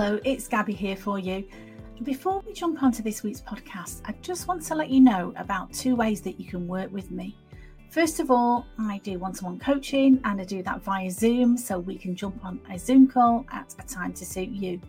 Hello, it's Gabby here for you. Before we jump onto this week's podcast, I just want to let you know about two ways that you can work with me. First of all, I do one to one coaching and I do that via Zoom so we can jump on a Zoom call at a time to suit you.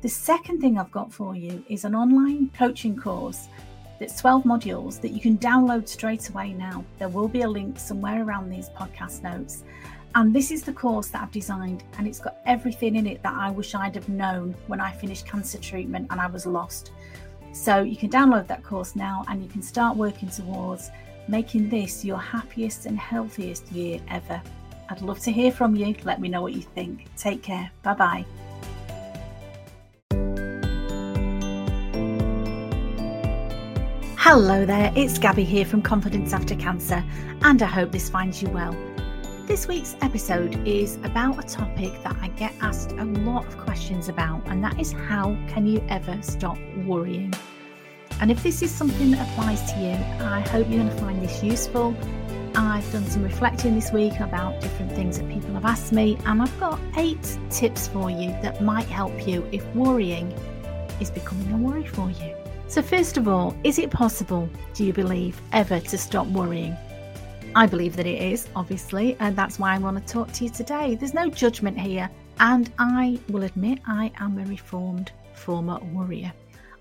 The second thing I've got for you is an online coaching course that's 12 modules that you can download straight away now. There will be a link somewhere around these podcast notes. And this is the course that I've designed, and it's got everything in it that I wish I'd have known when I finished cancer treatment and I was lost. So you can download that course now and you can start working towards making this your happiest and healthiest year ever. I'd love to hear from you. Let me know what you think. Take care. Bye bye. Hello there, it's Gabby here from Confidence After Cancer, and I hope this finds you well. This week's episode is about a topic that I get asked a lot of questions about, and that is how can you ever stop worrying? And if this is something that applies to you, I hope you're going to find this useful. I've done some reflecting this week about different things that people have asked me, and I've got eight tips for you that might help you if worrying is becoming a worry for you. So, first of all, is it possible, do you believe, ever to stop worrying? I believe that it is, obviously, and that's why I want to talk to you today. There's no judgment here, and I will admit I am a reformed former worrier.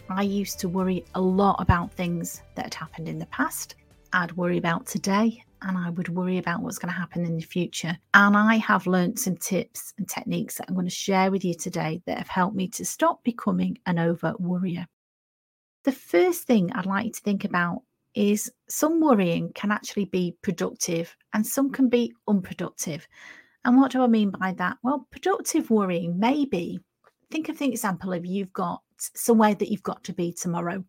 I used to worry a lot about things that had happened in the past. I'd worry about today, and I would worry about what's going to happen in the future. And I have learned some tips and techniques that I'm going to share with you today that have helped me to stop becoming an over worrier. The first thing I'd like you to think about is some worrying can actually be productive and some can be unproductive. And what do I mean by that? Well, productive worrying maybe think of the example of you've got somewhere that you've got to be tomorrow.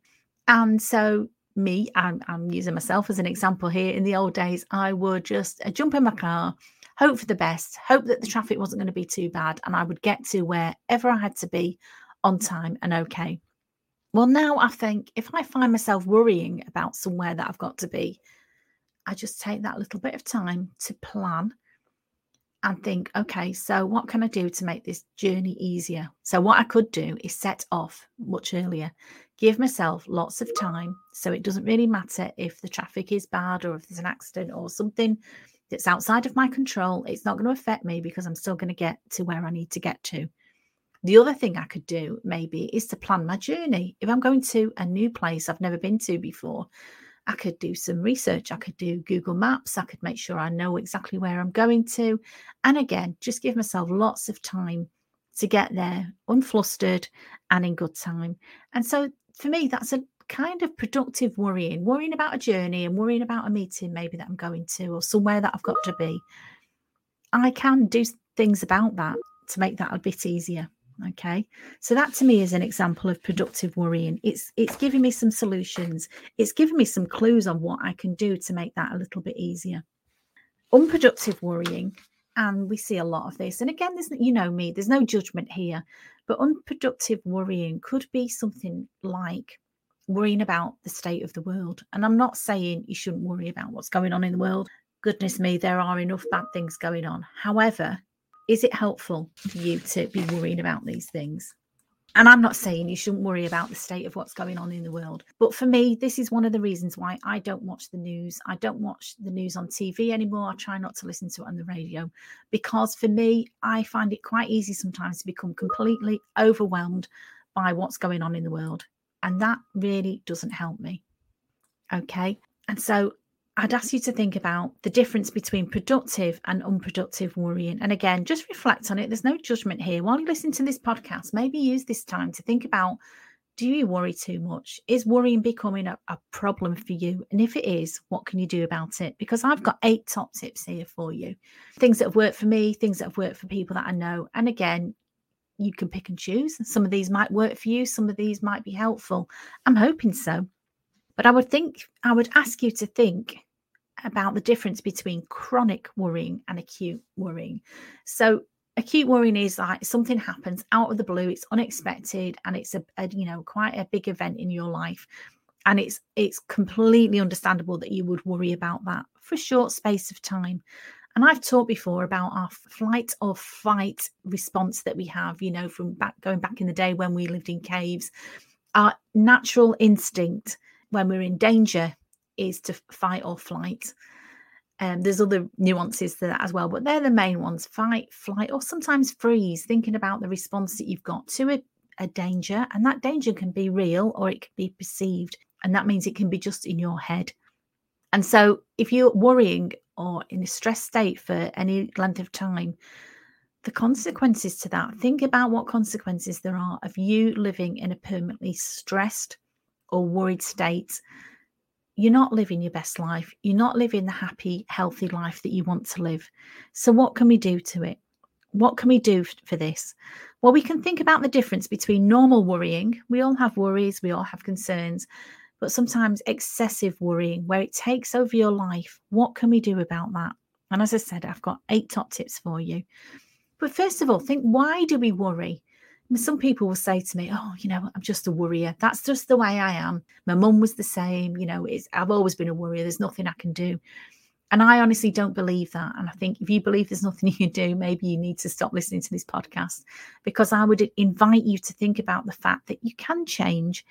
And so, me, I'm, I'm using myself as an example here. In the old days, I would just jump in my car, hope for the best, hope that the traffic wasn't going to be too bad, and I would get to wherever I had to be on time and okay. Well, now I think if I find myself worrying about somewhere that I've got to be, I just take that little bit of time to plan and think, okay, so what can I do to make this journey easier? So, what I could do is set off much earlier, give myself lots of time. So, it doesn't really matter if the traffic is bad or if there's an accident or something that's outside of my control. It's not going to affect me because I'm still going to get to where I need to get to. The other thing I could do maybe is to plan my journey. If I'm going to a new place I've never been to before, I could do some research. I could do Google Maps. I could make sure I know exactly where I'm going to. And again, just give myself lots of time to get there unflustered and in good time. And so for me, that's a kind of productive worrying, worrying about a journey and worrying about a meeting maybe that I'm going to or somewhere that I've got to be. I can do things about that to make that a bit easier okay. So that to me is an example of productive worrying. It's it's giving me some solutions. It's giving me some clues on what i can do to make that a little bit easier. Unproductive worrying and we see a lot of this. And again there's you know me there's no judgment here but unproductive worrying could be something like worrying about the state of the world. And i'm not saying you shouldn't worry about what's going on in the world. Goodness me there are enough bad things going on. However is it helpful for you to be worrying about these things? And I'm not saying you shouldn't worry about the state of what's going on in the world. But for me, this is one of the reasons why I don't watch the news. I don't watch the news on TV anymore. I try not to listen to it on the radio because for me, I find it quite easy sometimes to become completely overwhelmed by what's going on in the world. And that really doesn't help me. Okay. And so I'd ask you to think about the difference between productive and unproductive worrying. And again, just reflect on it. There's no judgment here. While you listen to this podcast, maybe use this time to think about do you worry too much? Is worrying becoming a, a, problem for you? And if it is, what can you do about it? Because I've got eight top tips here for you things that have worked for me, things that have worked for people that I know. And again, you can pick and choose. Some of these might work for you, some of these might be helpful. I'm hoping so. But I would think, I would ask you to think about the difference between chronic worrying and acute worrying. So acute worrying is like something happens out of the blue it's unexpected and it's a, a, you know quite a big event in your life and it's it's completely understandable that you would worry about that for a short space of time And I've talked before about our flight or fight response that we have, you know, from back going back in the day when we lived in caves. Our natural instinct when we're in danger is to fight or flight. Um, there's other nuances to that as well, but they're the main ones fight, flight, or sometimes freeze, thinking about the response that you've got to a, a danger. And that danger can be real or it can be perceived. And that means it can be just in your head. And so if you're worrying or in a stress state for any length of time, the consequences to that, think about what consequences there are of you living in a permanently stressed or worried state you're not living your best life. You're not living the happy, healthy life that you want to live. So, what can we do to it? What can we do for this? Well, we can think about the difference between normal worrying. We all have worries, we all have concerns, but sometimes excessive worrying where it takes over your life. What can we do about that? And as I said, I've got eight top tips for you. But first of all, think why do we worry? Some people will say to me, "Oh, you know, I'm just a worrier. That's just the way I am. My mum was the same. You know, I've always been a worrier. There's nothing I can do." And I honestly don't believe that. And I think if you believe there's nothing you can do, maybe you need to stop listening to this podcast because I would invite you to think about the fact that you can change.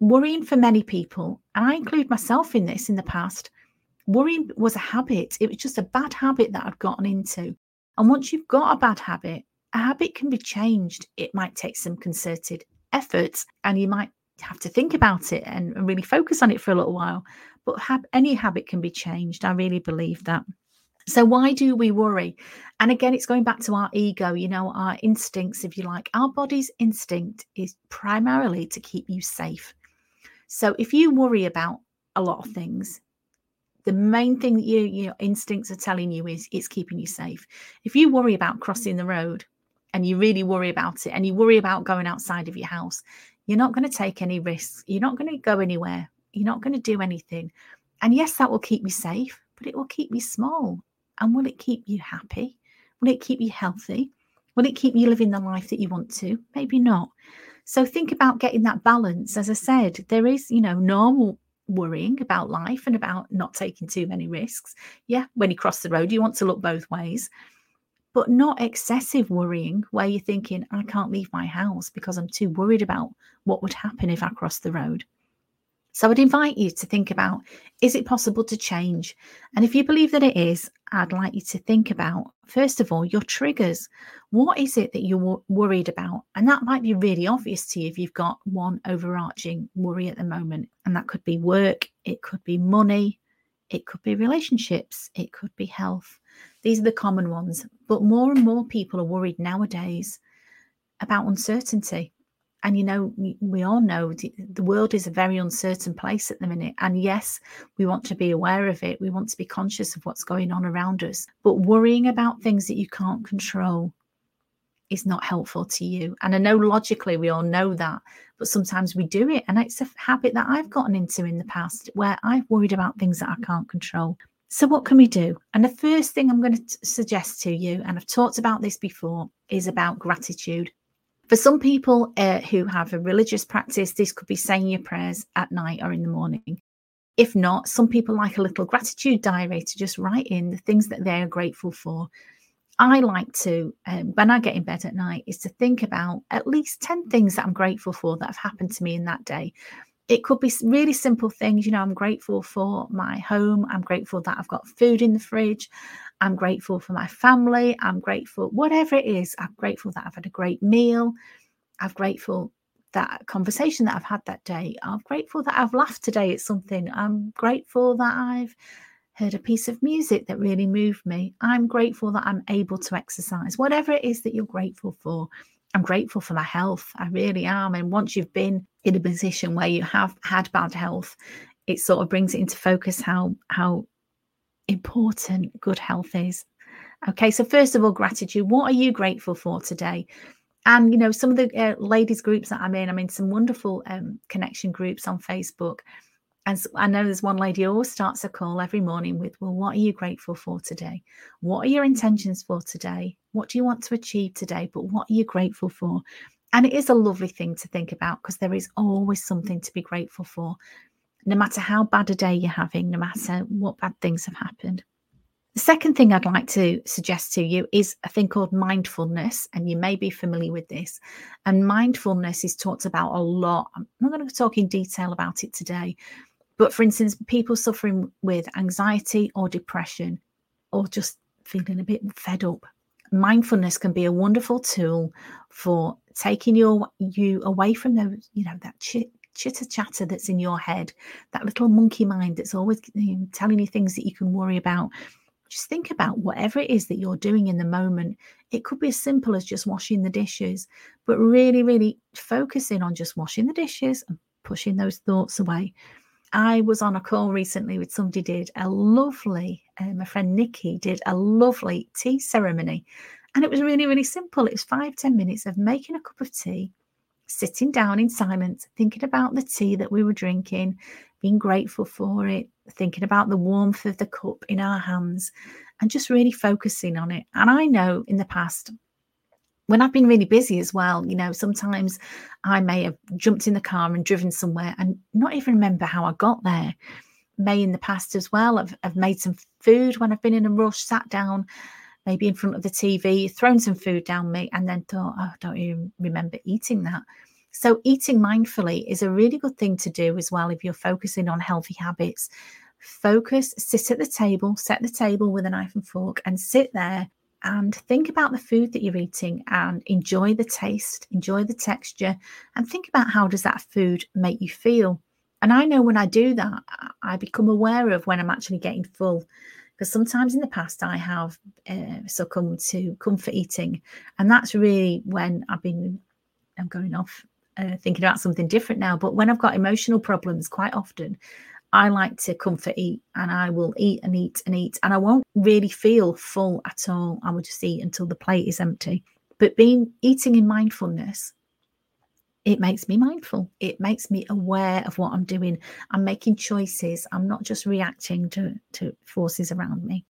Worrying for many people, and I include myself in this in the past, worrying was a habit. It was just a bad habit that I'd gotten into. And once you've got a bad habit, a habit can be changed. It might take some concerted effort and you might have to think about it and, really focus on it for a little while. But any habit can be changed. I really believe that. So, why do we worry? And again, it's going back to our ego, you know, our instincts, if you like. Our body's instinct is primarily to keep you safe. So, if you worry about a lot of things, the main thing that you, your instincts are telling you is it's keeping you safe. If you worry about crossing the road, and you really worry about it and you worry about going outside of your house, you're not going to take any risks. You're not going to go anywhere. You're not going to do anything. And yes, that will keep you safe, but it will keep you small. And will it keep you happy? Will it keep you healthy? Will it keep you living the life that you want to? Maybe not. So think about getting that balance. As I said, there is, you know, normal worrying about life and about not taking too many risks. Yeah, when you cross the road, you want to look both ways but not excessive worrying where you're thinking, I can't leave my house because I'm too worried about what would happen if I crossed the road. So I'd invite you to think about is it possible to change? And if you believe that it is, I'd like you to think about, first of all, your triggers. What is it that you're worried about? And that might be really obvious to you if you've got one overarching worry at the moment. And that could be work, it could be money, it could be relationships, it could be health. These are the common ones. But more and more people are worried nowadays about uncertainty. And you know, we all know the world is a very uncertain place at the minute. And yes, we want to be aware of it. We want to be conscious of what's going on around us. But worrying about things that you can't control is not helpful to you. And I know logically we all know that, but sometimes we do it. And it's a habit that I've gotten into in the past where I've worried about things that I can't control. So, what can we do? And the first thing I'm going to suggest to you, and I've talked about this before, is about gratitude. For some people uh, who have a religious practice, this could be saying your prayers at night or in the morning. If not, some people like a little gratitude diary to just write in the things that they are grateful for. I like to, um, when I get in bed at night, is to think about at least 10 things that I'm grateful for that have happened to me in that day it could be really simple things. You know, I'm grateful for my home. I'm grateful that I've got food in the fridge. I'm grateful for my family. I'm grateful, whatever it is, I'm grateful that I've had a great meal. I'm grateful that conversation that I've had that day. I'm grateful that I've laughed today at something. I'm grateful that I've heard a piece of music that really moved me. I'm grateful that I'm able to exercise. Whatever it is that you're grateful for, I'm grateful for my health. I really am. And once you've been in a position where you have had bad health, it sort of brings it into focus how how important good health is. Okay, so first of all, gratitude. What are you grateful for today? And you know, some of the uh, ladies groups that I'm in, I'm in some wonderful um, connection groups on Facebook. So I know there's one lady who always starts a call every morning with, Well, what are you grateful for today? What are your intentions for today? What do you want to achieve today? But what are you grateful for? And it is a lovely thing to think about because there is always something to be grateful for, no matter how bad a day you're having, no matter what bad things have happened. The second thing I'd like to suggest to you is a thing called mindfulness, and you may be familiar with this. And mindfulness is talked about a lot. I'm not going to talk in detail about it today, but for instance, people suffering with anxiety or depression, or just feeling a bit fed up, mindfulness can be a wonderful tool for taking your you away from those, you know, that chit, chitter chatter that's in your head, that little monkey mind that's always telling you things that you can worry about just think about whatever it is that you're doing in the moment. It could be as simple as just washing the dishes, but really, really focusing on just washing the dishes and pushing those thoughts away. I was on a call recently with somebody did a lovely, uh, my friend Nikki did a lovely tea ceremony. And it was really, really simple. It was five ten minutes of making a cup of tea, sitting down in silence, thinking about the tea that we were drinking, being grateful for it, thinking about the warmth of the cup in our hands, and just really focusing on it. And I know in the past, when I've been really busy as well, you know, sometimes I may have jumped in the car and driven somewhere and not even remember how I got there. May in the past as well, I've, I've made some food when I've been in a rush, sat down maybe in front of the TV, thrown some food down me, and then thought, oh, don't even remember eating that. So, eating mindfully is a really good thing to do as well if you're focusing on healthy habits. Focus, sit at the table, set the table with a knife and fork, and sit there and think about the food that you're eating and enjoy the taste, enjoy the texture, and think about how does that food make you feel. And I know when I do that, I become aware of when I'm actually getting full. Because sometimes in the past I have uh, succumbed to comfort eating, and that's really when I've been. I'm going off uh, thinking about something different now. But when I've got emotional problems, quite often, I like to comfort eat and I will eat and eat and eat. And I won't really feel full at all. I will just eat until the plate is empty. But being eating in mindfulness, it makes me mindful. It makes me aware of what I'm doing. I'm making choices. I'm not just reacting to, to forces around me.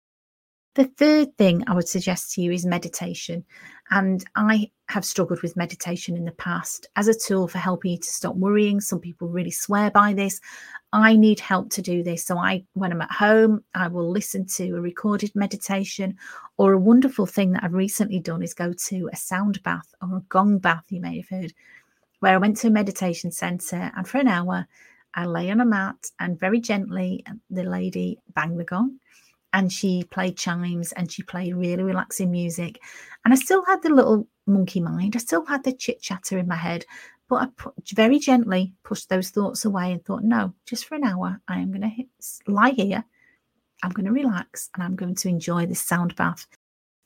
The third thing I would suggest to you is meditation. And I have struggled with meditation in the past as a tool for helping you to stop worrying. Some people really swear by this. I need help to do this. So I when I'm at home, I will listen to a recorded meditation or a wonderful thing that I've recently done is go to a sound bath or a gong bath you may have heard where I went to a meditation center and for an hour I lay on a mat and very gently um, the lady banged the gong and she played chimes and she played really relaxing music. And I still had the little monkey mind, I still had the chit chatter in my head, but I very gently pushed those thoughts away and thought, no, just for an hour, I am going to lie here, I'm going to relax, and I'm going to enjoy this sound bath.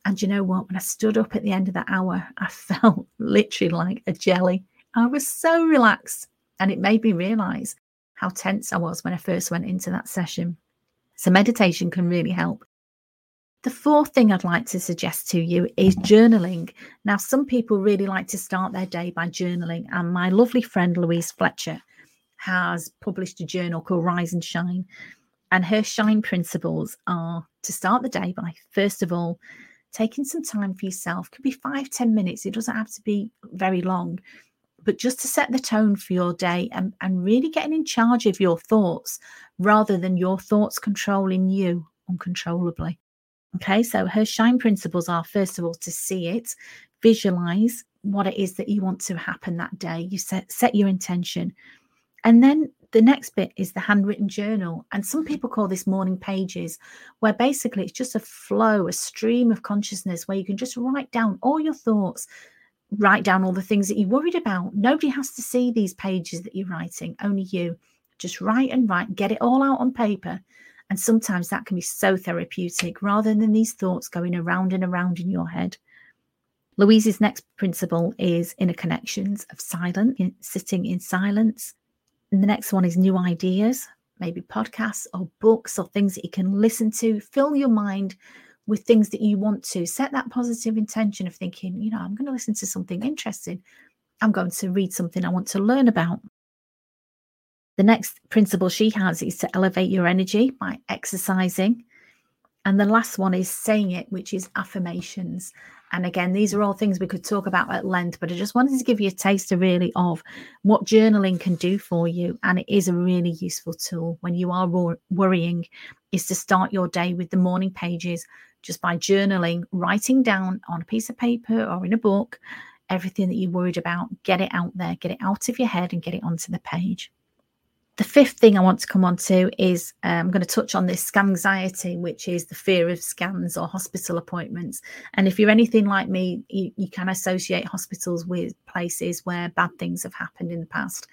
And you know what? When I stood up at the end of that hour, I felt literally like a jelly. I was so relaxed, and it made me realize how tense I was when I first went into that session. So, meditation can really help. The fourth thing I'd like to suggest to you is mm-hmm. journaling. Now, some people really like to start their day by journaling, and my lovely friend Louise Fletcher has published a journal called Rise and Shine. And her shine principles are to start the day by, first of all, taking some time for yourself. Could be five, ten minutes. It doesn't have to be very long but just to set the tone for your day and, and really getting in charge of your thoughts rather than your thoughts controlling you uncontrollably. Okay, so her shine principles are first of all to see it, visualize what it is that you want to happen that day. You set set your intention. And then the next bit is the handwritten journal. And some people call this morning pages, where basically it's just a flow, a stream of consciousness where you can just write down all your thoughts, write down all the things that you're worried about. Nobody has to see these pages that you're writing, only you. Just write and write, get it all out on paper. And sometimes that can be so therapeutic rather than these thoughts going around and around in your head. Louise's next principle is inner connections of silence, sitting in silence. And the next one is new ideas, maybe podcasts or books or things that you can listen to. Fill your mind with things that you want to set that positive intention of thinking, you know, I'm going to listen to something interesting. I'm going to read something I want to learn about. The next principle she has is to elevate your energy by exercising. And the last one is saying it, which is affirmations. And again, these are all things we could talk about at length, but I just wanted to give you a taster really of what journaling can do for you. And it is a really useful tool when you are worrying, is to start your day with the morning pages just by journaling, writing down on a piece of paper or in a book everything that you're worried about, get it out there, get it out of your head and get it onto the page. The fifth thing I want to come on to is um, I'm going to touch on this scan anxiety, which is the fear of scans or hospital appointments. And if you're anything like me, you, you can associate hospitals with places where bad things have happened in the past,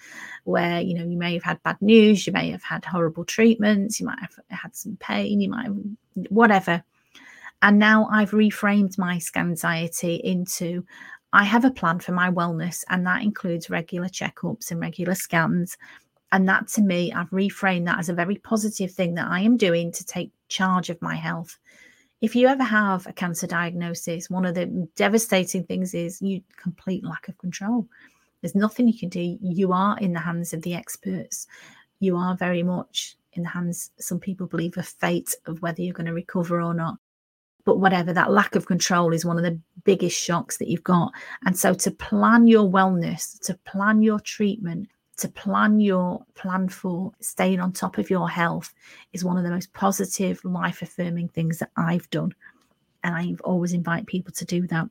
where you know you may have had bad news, you may have had horrible treatments, you might have had some pain, you might have whatever. And now I've reframed my scan anxiety into I have a plan for my wellness, and that includes regular checkups and regular scans and that to me, I've reframed that as a very positive thing that I am doing to take charge of my health. If you ever have a cancer diagnosis, one of the devastating things is you complete lack of control. There's nothing you can do. You are in the hands of the experts. You are very much in the hands, some people believe, of fate of whether you're going to recover or not but whatever that lack of control is one of the biggest shocks that you've got and so to plan your wellness to plan your treatment to plan your plan for staying on top of your health is one of the most positive life affirming things that I've done and I always invite people to do that.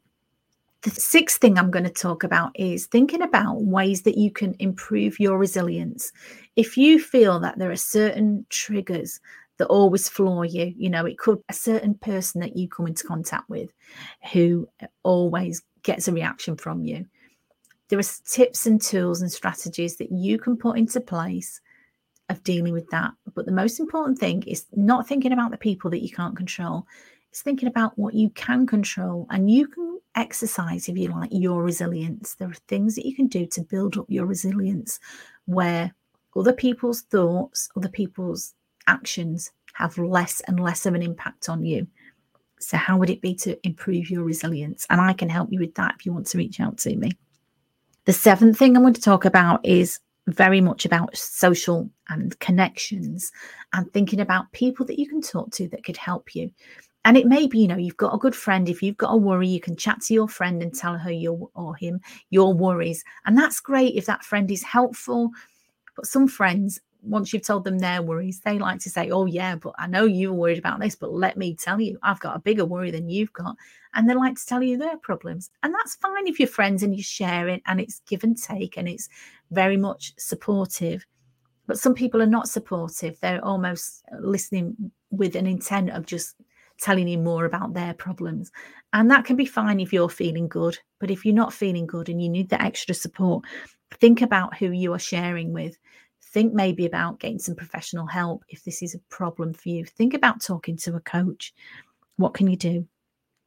The sixth thing I'm going to talk about is thinking about ways that you can improve your resilience. If you feel that there are certain triggers that always floor you, you know, it could a certain person that you come into contact with who always gets a reaction from you there are tips and tools and strategies that you can put into place of dealing with that. But the most important thing is not thinking about the people that you can't control. It's thinking about what you can control and you can exercise, if you like, your resilience. There are things that you can do to build up your resilience where other people's thoughts, other people's actions have less and less of an impact on you. So, how would it be to improve your resilience? And I can help you with that if you want to reach out to me. The seventh thing I'm going to talk about is very much about social and connections and thinking about people that you can talk to that could help you. And it may be, you know, you've got a good friend. If you've got a worry, you can chat to your friend and tell her your or him your worries. And that's great if that friend is helpful. But some friends once you've told them their worries, they like to say, Oh, yeah, but I know you're worried about this, but let me tell you, I've got a bigger worry than you've got. And they like to tell you their problems. And that's fine if you're friends and you're sharing and it's give and take and it's very much supportive. But some people are not supportive. They're almost listening with an intent of just telling you more about their problems. And that can be fine if you're feeling good. But if you're not feeling good and you need that extra support, think about who you are sharing with think maybe about getting some professional help if this is a problem for you. Think about talking to a coach. What can you do?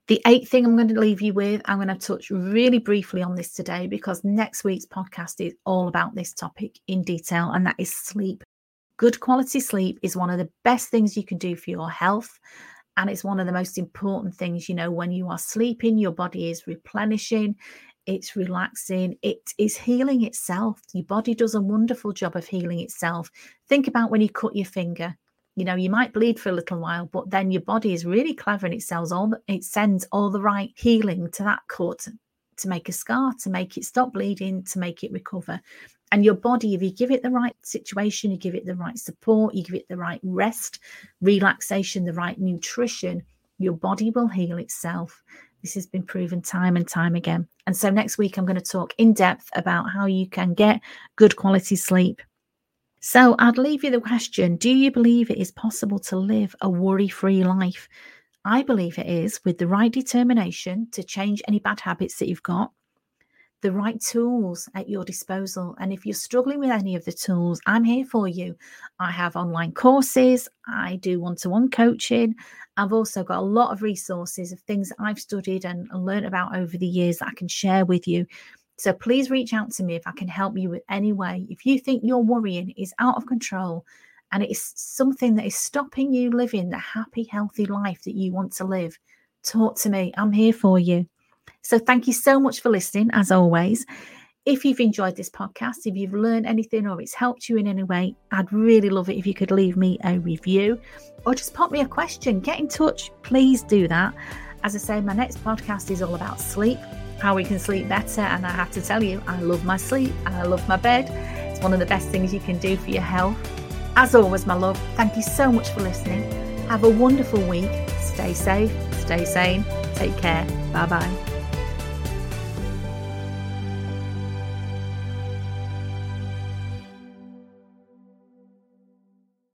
The eighth thing I'm going to leave you with, I'm going to touch really briefly on this today because next week's podcast is all about this topic in detail, and that is sleep. Good quality sleep is one of the best things you can do for your health. And it's one of the most important things, you know, when you are sleeping, your body is replenishing, it's relaxing, it is healing itself. Your body does a wonderful job of healing itself. Think about when you cut your finger. You know, you might bleed for a little while, but then your body is really clever and it sells all the, it sends all the right healing to that cut to make a scar, to make it stop bleeding, to make it recover. And your body, if you give it the right situation, you give it the right support, you give it the right rest, relaxation, the right nutrition, your body will heal itself. This has been proven time and time again. And so next week, I'm going to talk in depth about how you can get good quality sleep. So I'd leave you the question Do you believe it is possible to live a worry free life? I believe it is with the right determination to change any bad habits that you've got, the right tools at your disposal. And if you're struggling with any of the tools, I'm here for you. I have online courses, I do one to one coaching. I've also got a lot of resources of things that I've studied and, learned about over the years that I can share with you. So please reach out to me if I can help you with any way. If you think your worrying is out of control and it is something that is stopping you living the happy, healthy life that you want to live, talk to me. I'm here for you. So thank you so much for listening, as always. If you've enjoyed this podcast, if you've learned anything or it's helped you in any way, I'd really love it if you could leave me a review or just pop me a question. Get in touch. Please do that. As I say, my next podcast is all about sleep, how we can sleep better. And I have to tell you, I love my sleep and I love my bed. It's one of the best things you can do for your health. As always, my love, thank you so much for listening. Have a wonderful week. Stay safe, stay sane, take care. Bye bye.